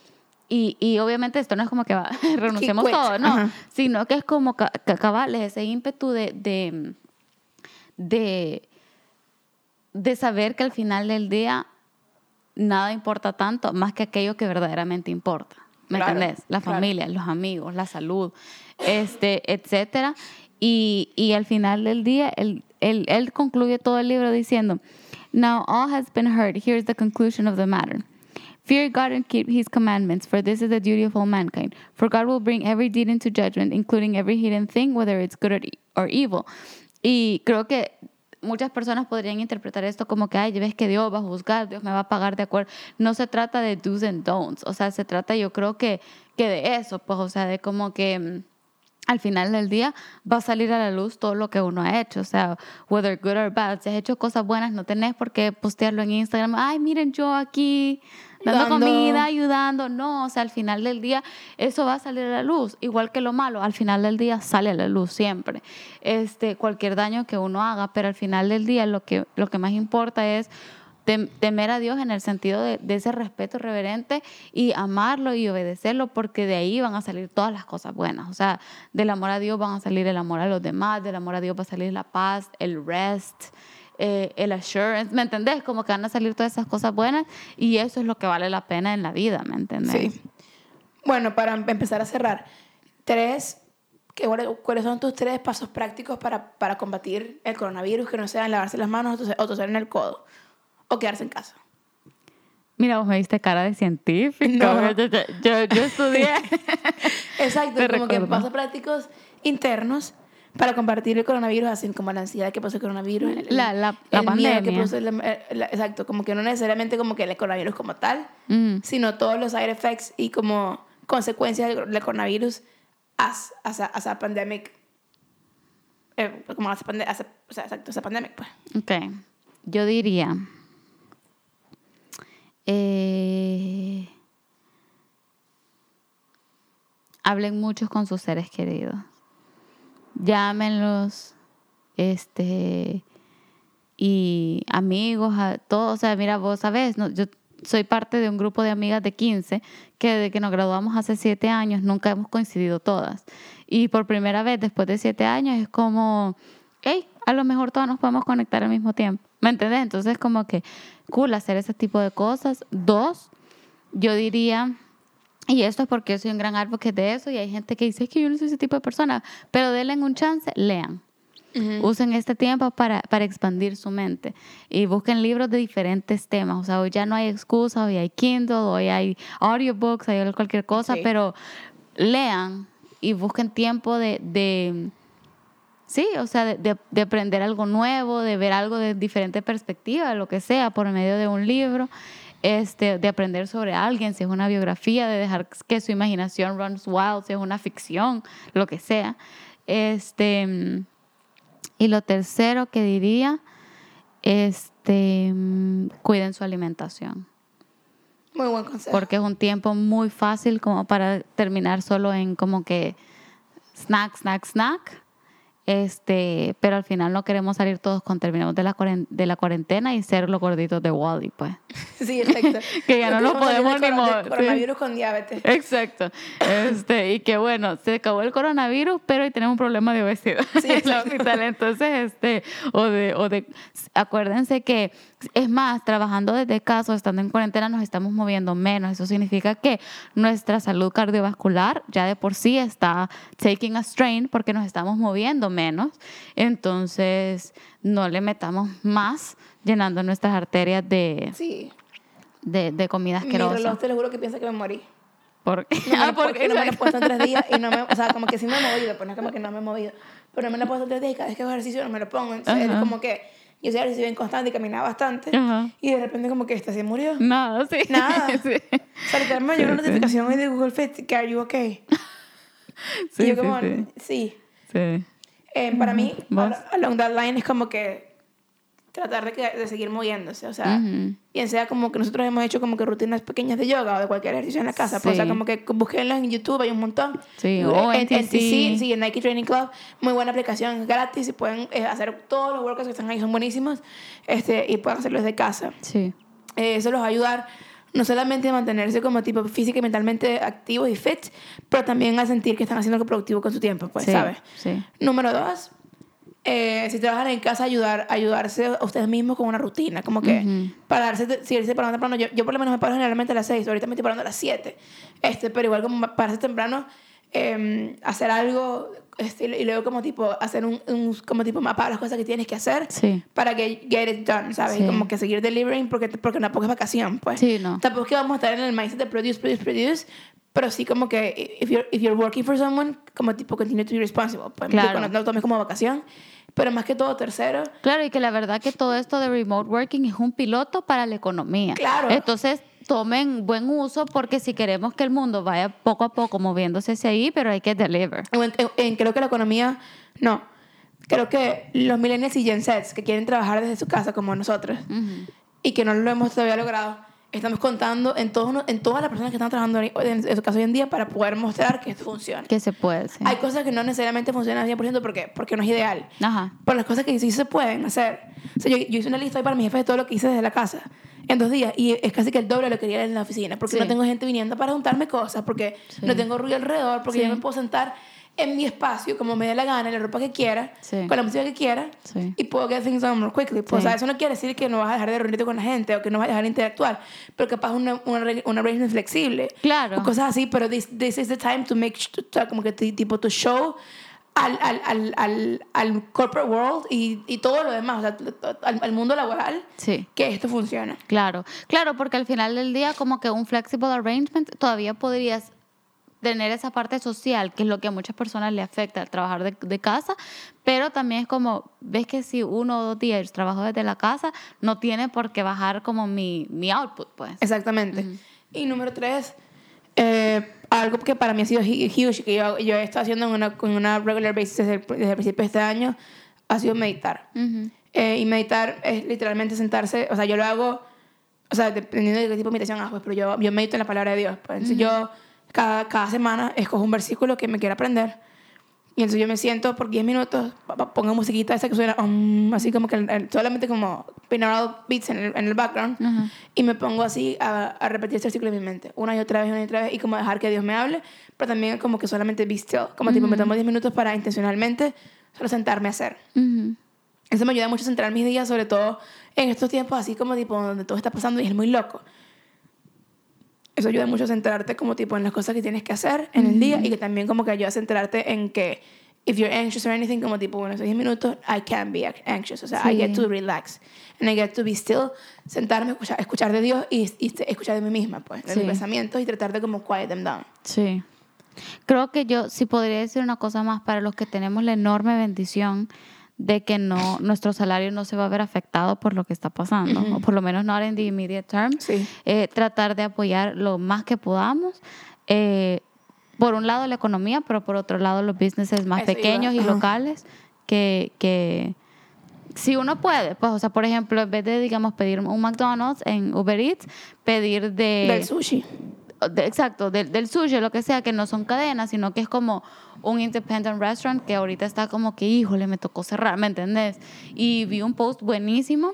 y, y obviamente esto no es como que va, renunciemos todo, no, Ajá. sino que es como ca- ca- cabales, ese ímpetu de, de, de, de saber que al final del día nada importa tanto más que aquello que verdaderamente importa. ¿me Claro, entendés? La claro. familia, los amigos, la salud, este, etcétera. Y, y al final del día, él, él, él concluye todo el libro diciendo, Now all has been heard, here's the conclusion of the matter. Fear God and keep his commandments, for this is the duty of all mankind. For God will bring every deed into judgment, including every hidden thing, whether it's good or, e- or evil. Y creo que muchas personas podrían interpretar esto como que, ay, ves que Dios va a juzgar, Dios me va a pagar de acuerdo. No se trata de do's and don'ts, o sea, se trata yo creo que, que de eso, pues, o sea, de como que... al final del día va a salir a la luz todo lo que uno ha hecho, o sea, whether good or bad. Si has hecho cosas buenas, no tenés por qué postearlo en Instagram. Ay, miren yo aquí dando Dando. comida, ayudando. No, o sea, al final del día eso va a salir a la luz, igual que lo malo, al final del día sale a la luz siempre. Este, cualquier daño que uno haga, pero al final del día lo que lo que más importa es temer a Dios en el sentido de, ese respeto reverente y amarlo y obedecerlo porque de ahí van a salir todas las cosas buenas. O sea, del amor a Dios van a salir el amor a los demás, del amor a Dios va a salir la paz, el rest, eh, el assurance, ¿me entendés? Como que van a salir todas esas cosas buenas y eso es lo que vale la pena en la vida, ¿me entendés? Sí. Bueno, para empezar a cerrar, tres, ¿qué- ¿cuáles son tus tres pasos prácticos para, para combatir el coronavirus que no sean lavarse las manos o toser en el codo o quedarse en casa? Mira, vos me diste cara de científico. No. Yo, yo- yo- yo estudié. Exacto, Te como que pasos prácticos internos para combatir el coronavirus, así como la ansiedad que produce el coronavirus, el, La- la- la miedo que pandemia. produce el- eh, la- exacto, como que no necesariamente como que el coronavirus como tal, Mm. sino todos los side effects y como consecuencias del, coronavirus as, as, a, as a pandemic, eh, como as a pande- as a- o sea, exacto, as a pandemic, pues. Ok, yo diría, eh, hablen muchos con sus seres queridos, llámenlos, este, y amigos, a todos, o sea, mira, vos sabés, no, yo soy parte de un grupo de amigas de 15 que desde que nos graduamos hace 7 años nunca hemos coincidido todas. Y por primera vez después de 7 años es como, hey, a lo mejor todas nos podemos conectar al mismo tiempo. ¿Me entendés? Entonces como que cool hacer ese tipo de cosas. Dos, yo diría, y esto es porque yo soy un gran advocate de eso y hay gente que dice es que yo no soy ese tipo de persona, pero denle un chance, lean. Usen este tiempo para, para expandir su mente y busquen libros de diferentes temas. O sea, hoy ya no hay excusa, hoy hay Kindle, hoy hay audiobooks, hay cualquier cosa, Sí. pero lean y busquen tiempo de, de sí, o sea, de, de- de aprender algo nuevo, de ver algo de diferente perspectiva, lo que sea, por medio de un libro. Este, de aprender sobre alguien, si es una biografía, de dejar que su imaginación runs wild, si es una ficción, lo que sea. Este, y lo tercero que diría, este, cuiden su alimentación, Muy buen consejo. porque es un tiempo muy fácil como para terminar solo en como que snack, snack, snack. Este, pero al final no queremos salir todos con terminamos de la, de la cuarentena y ser los gorditos de Wally, pues. Sí, exacto. Que ya no nos podemos ni mover, sí. coronavirus con diabetes. Exacto. Este, y que bueno, se acabó el coronavirus, pero hoy tenemos un problema de obesidad Sí, en el exacto. hospital. Entonces, este, o de, o de, acuérdense que, es más, trabajando desde casa, o estando en cuarentena, nos estamos moviendo menos. Eso significa que nuestra salud cardiovascular ya de por sí está taking a strain porque nos estamos moviendo menos. Entonces, no le metamos más llenando nuestras arterias de, Sí. de, de comida Mi asquerosa. reloj te lo juro que piensa que me morí. Porque, No me, ah, porque no me lo he puesto en tres días y no me, o sea, como que sí me he movido, pues no es como que no me he movido, pero no me lo he puesto en tres días y cada vez que hago ejercicio no me lo pongo, entonces es Ajá. como que yo hacía ejercicio bien constante y caminaba bastante Ajá. y de repente como que esta se murió. Nada, sí. Nada. sí. O sea, literalmente me llegó una notificación hoy de Google Fit que are you okay? Sí, y yo sí, como, sí. sí. Sí. Eh, para mí, along that line es como que tratar de, que- de seguir moviéndose, o sea, Ujú. bien sea como que nosotros hemos hecho como que rutinas pequeñas de yoga o de cualquier ejercicio en la casa, pues, o sea, Sí. como que busquenlas en YouTube, hay un montón. Sí, Eh, o en, NTC. sí, sí, en Nike Training Club, muy buena aplicación, gratis y pueden eh, hacer todos los workouts que están ahí, son buenísimos, este, y pueden hacerlos desde casa. Sí. Eh, eso los va a ayudar no solamente a mantenerse como tipo física y mentalmente activos y fit, pero también a sentir que están haciendo algo productivo con su tiempo, pues, sí, ¿sabes? Sí. Número dos, eh, si trabajan en casa, ayudar, ayudarse a ustedes mismos con una rutina, como que pararse, si irse parando temprano, yo, yo por lo menos me paro generalmente a las 6, ahorita me estoy parando a las 7, este, pero igual como pararse temprano, eh, hacer algo este, y luego como tipo hacer un, un como tipo mapa de las cosas que tienes que hacer Sí. para que get it done, ¿sabes? Sí. Como que seguir delivering porque, porque tampoco es vacación, pues. Sí, no. Tampoco es que vamos a estar en el mindset de produce, produce, produce, pero sí como que if you're, if you're working for someone, como tipo continue to be responsible, pues. Claro. No no tomes como vacación, pero más que todo tercero, Claro, y que la verdad que todo esto de remote working es un piloto para la economía. Claro. Entonces, tomen buen uso porque si queremos que el mundo vaya poco a poco moviéndose hacia ahí, pero hay que deliver. En- en- en- creo que la economía, no. Creo que los millennials y Gen Zs que quieren trabajar desde su casa como nosotros y que no lo hemos todavía logrado, estamos contando en, todos, en todas las personas que están trabajando en, su casa hoy en día para poder mostrar que esto funciona. Que se puede, sí. Hay cosas que no necesariamente funcionan al 100% porque, porque no es ideal. Ajá. Pero las cosas que sí se pueden hacer. O sea, yo, yo hice una lista hoy para mi jefe de todo lo que hice desde la casa en dos días y es casi que el doble de lo que haría en la oficina porque Sí. no tengo gente viniendo para juntarme cosas, porque Sí. no tengo ruido alrededor, porque Sí. yo me puedo sentar en mi espacio como me dé la gana, la ropa que quiera, Sí. con la música que quiera Sí. y puedo get things done more quickly. Pues, Sí. o sea, eso no quiere decir que no vas a dejar de reunirte con la gente o que no vas a dejar de interactuar, pero capaz una, una, una arrangement flexible. Claro. O cosas así, pero this, this is the time to make, to- como que ti- tipo to show al, al, al, al, al corporate world y, y todo lo demás, o sea, al, al mundo laboral, Sí. que esto funciona. Claro, claro, porque al final del día como que un flexible arrangement todavía podrías tener esa parte social, que es lo que a muchas personas le afecta al trabajar de, de casa, pero también es como, ves que si uno o dos días trabajo desde la casa, no tiene por qué bajar como mi, mi output, pues. Exactamente. Y número tres, eh, algo que para mí ha sido hu- huge, que yo, yo he estado haciendo en una, en una regular basis desde el, desde el principio de este año, ha sido meditar. Ujú. Eh, y meditar es literalmente sentarse, o sea, yo lo hago, o sea, dependiendo de qué tipo de meditación hago, pues, pero yo, yo medito en la palabra de Dios. Pues. Entonces yo cada, cada semana escojo un versículo que me quiera aprender. Y entonces yo me siento por 10 minutos, pongo musiquita esa que suena um, así como que el- solamente como binaural beats en el, en el background. Ajá. Y me pongo así a, a repetir este versículo en mi mente, una y otra vez, una y otra vez, y como dejar que Dios me hable, pero también como que solamente be still, como tipo me tomo 10 minutos para intencionalmente solo sentarme a hacer. Ujú. Eso me ayuda mucho a centrar mis días, sobre todo en estos tiempos así como tipo donde todo está pasando y es muy loco. Eso ayuda mucho a centrarte como tipo en las cosas que tienes que hacer en el día y que también como que ayuda a centrarte en que if you're anxious or anything, como tipo, bueno, esos 10 minutos, I can be anxious. O sea, I Sí. get to relax. And I get to be still, sentarme, escuchar, escuchar de Dios y, y escuchar de mí misma, pues, de Sí. mis pensamientos y tratar de como quiet them down. Sí. Creo que yo sí podría decir una cosa más para los que tenemos la enorme bendición de que no nuestro salario no se va a ver afectado por lo que está pasando, o por lo menos no en the immediate term. Sí. Eh, tratar de apoyar lo más que podamos. eh, por un lado la economía, pero por otro lado los businesses más Eso iba, pequeños y locales que, que si uno puede, pues, o sea, por ejemplo, en vez de, digamos, pedir un McDonald's en Uber Eats, pedir de... Del sushi. De- exacto, del, del sushi, lo que sea, que no son cadenas, sino que es como un independent restaurant que ahorita está como que, híjole, me tocó cerrar, ¿me entendés? Y vi un post buenísimo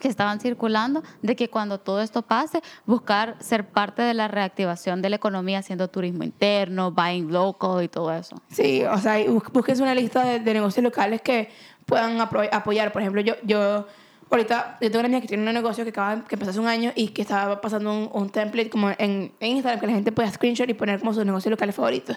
que estaban circulando de que cuando todo esto pase, buscar ser parte de la reactivación de la economía haciendo turismo interno, buying local y todo eso. Sí, o sea, y bus- búsquense una lista de, de negocios locales que puedan apoyar. Por ejemplo, yo, yo ahorita, yo tengo una amiga que tiene un negocio que acaba que empezó hace un año y que estaba pasando un, un template como en, en Instagram que la gente pueda screenshot y poner como sus negocios locales favoritos.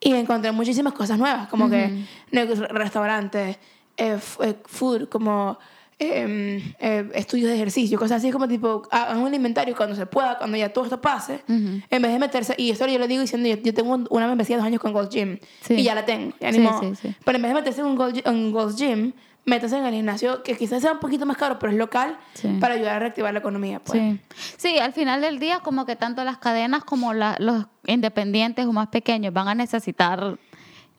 Y encontré muchísimas cosas nuevas, como que nego- restaurantes, eh, eh, food, como... em, eh, estudios de ejercicio, cosas así como tipo, hagan un inventario cuando se pueda, cuando ya todo esto pase, en vez de meterse, y esto yo lo digo diciendo, yo, yo tengo un- una membresía de dos años con Gold Gym, Sí. y ya la tengo, ya Sí, sí. Pero en vez de meterse en un Gold, en Gold Gym, métase en el gimnasio, que quizás sea un poquito más caro, pero es local, Sí. para ayudar a reactivar la economía. Pues. Sí. sí, al final del día como que tanto las cadenas como la- los independientes o más pequeños van a necesitar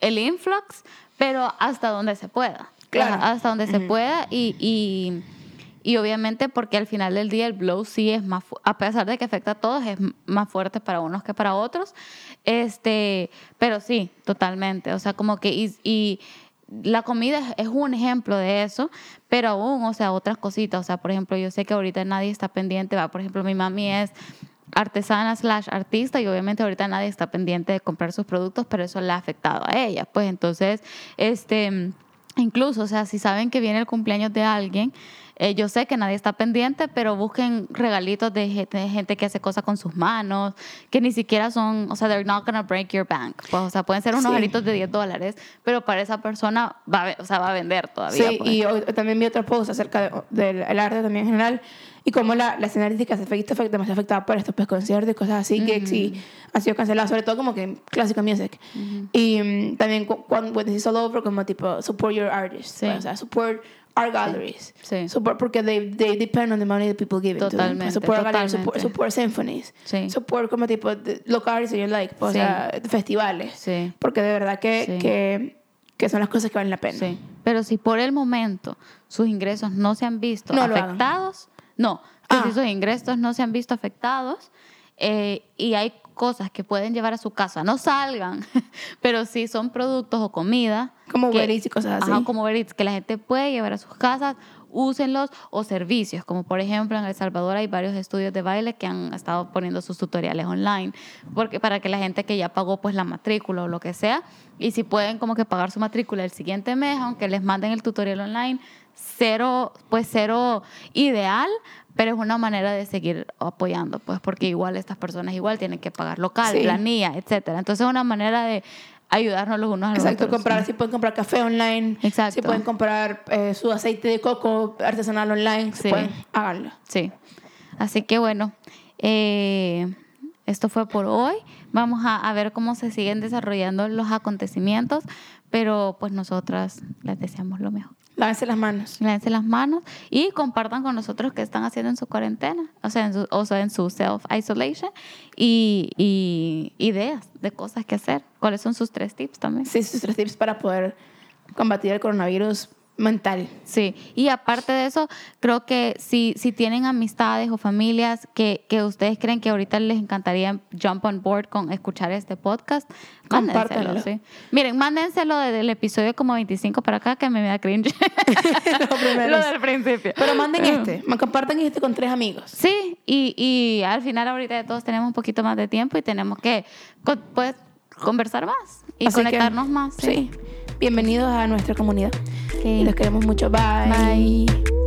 el influx, pero hasta donde se pueda. Claro. Hasta donde se pueda y, y, y obviamente porque al final del día el blow sí es más, a pesar de que afecta a todos, es más fuerte para unos que para otros. Este, pero sí, totalmente. O sea, como que y, y la comida es, un ejemplo de eso, pero aún, o sea, otras cositas. O sea, por ejemplo, yo sé que ahorita nadie está pendiente, va, por ejemplo, mi mami es artesana slash artista y obviamente ahorita nadie está pendiente de comprar sus productos, pero eso le ha afectado a ella. Pues entonces, este Incluso, o sea, si saben que viene el cumpleaños de alguien, eh, yo sé que nadie está pendiente, pero busquen regalitos de gente, de gente que hace cosas con sus manos, que ni siquiera son, o sea, they're not gonna break your bank. Pues, o sea, pueden ser unos Sí. regalitos de 10 dólares, pero para esa persona va o sea, va a vender todavía. Sí, pues. y hoy también vi otro post acerca de- del el arte también en general y cómo la, la escena artística se afecta, demasiado afectada por estos pues, conciertos y cosas así, gigs y han sido cancelados, sobre todo como que clásica music. Y mm, también cu- cuando is all over, como tipo support your artists, Sí. pues, o sea, support art galleries. Sí. Support, porque they, they depend on the money that people give to them. Totalmente, Support galleries, support, totalmente. support symphonies. Sí. Support como tipo de- local artists that you like, pues, Sí. o sea, festivales. Sí. Porque de verdad que, Sí. que, que son las cosas que valen la pena. Sí, pero si por el momento sus ingresos no se han visto No afectados, no, que Ah. si sus ingresos no se han visto afectados eh, y hay cosas que pueden llevar a su casa, no salgan, pero si son productos o comida. Como Uber y cosas así. Ajá, como Uber Eats, que la gente puede llevar a sus casas, úsenlos o servicios, como por ejemplo en El Salvador hay varios estudios de baile que han estado poniendo sus tutoriales online, porque para que la gente que ya pagó pues la matrícula o lo que sea, y si pueden como que pagar su matrícula el siguiente mes, aunque les manden el tutorial online, cero, pues cero ideal, pero es una manera de seguir apoyando, pues porque igual estas personas igual tienen que pagar local, Sí. planilla, etcétera. Entonces es una manera de ayudarnos los unos a los Exacto, otros. comprar, si pueden comprar café online, Exacto. si pueden comprar eh, su aceite de coco artesanal online, si Sí. pueden, háganlo. Sí. Así que bueno, eh, esto fue por hoy. Vamos a, a ver cómo se siguen desarrollando los acontecimientos, pero pues nosotras les deseamos lo mejor. Lávense las manos. Lávense las manos y compartan con nosotros qué están haciendo en su cuarentena, o sea, en su, o sea, en su self-isolation y, y ideas de cosas que hacer. ¿Cuáles son sus tres tips también? Sí, sus tres tips para poder combatir el coronavirus mental. Sí, y aparte de eso, creo que si, si tienen amistades o familias que, que ustedes creen que ahorita les encantaría jump on board con escuchar este podcast, Compártanlo. sí. Miren, mándenselo desde el episodio como 25 para acá, que me da cringe. Lo del principio. Pero manden este, ma- compartan este con tres amigos. Sí, y, y al final ahorita de todos tenemos un poquito más de tiempo y tenemos que pues, conversar más y Así que, conectarnos más. Sí. Bienvenidos a nuestra comunidad. Y los queremos mucho. Bye. Bye.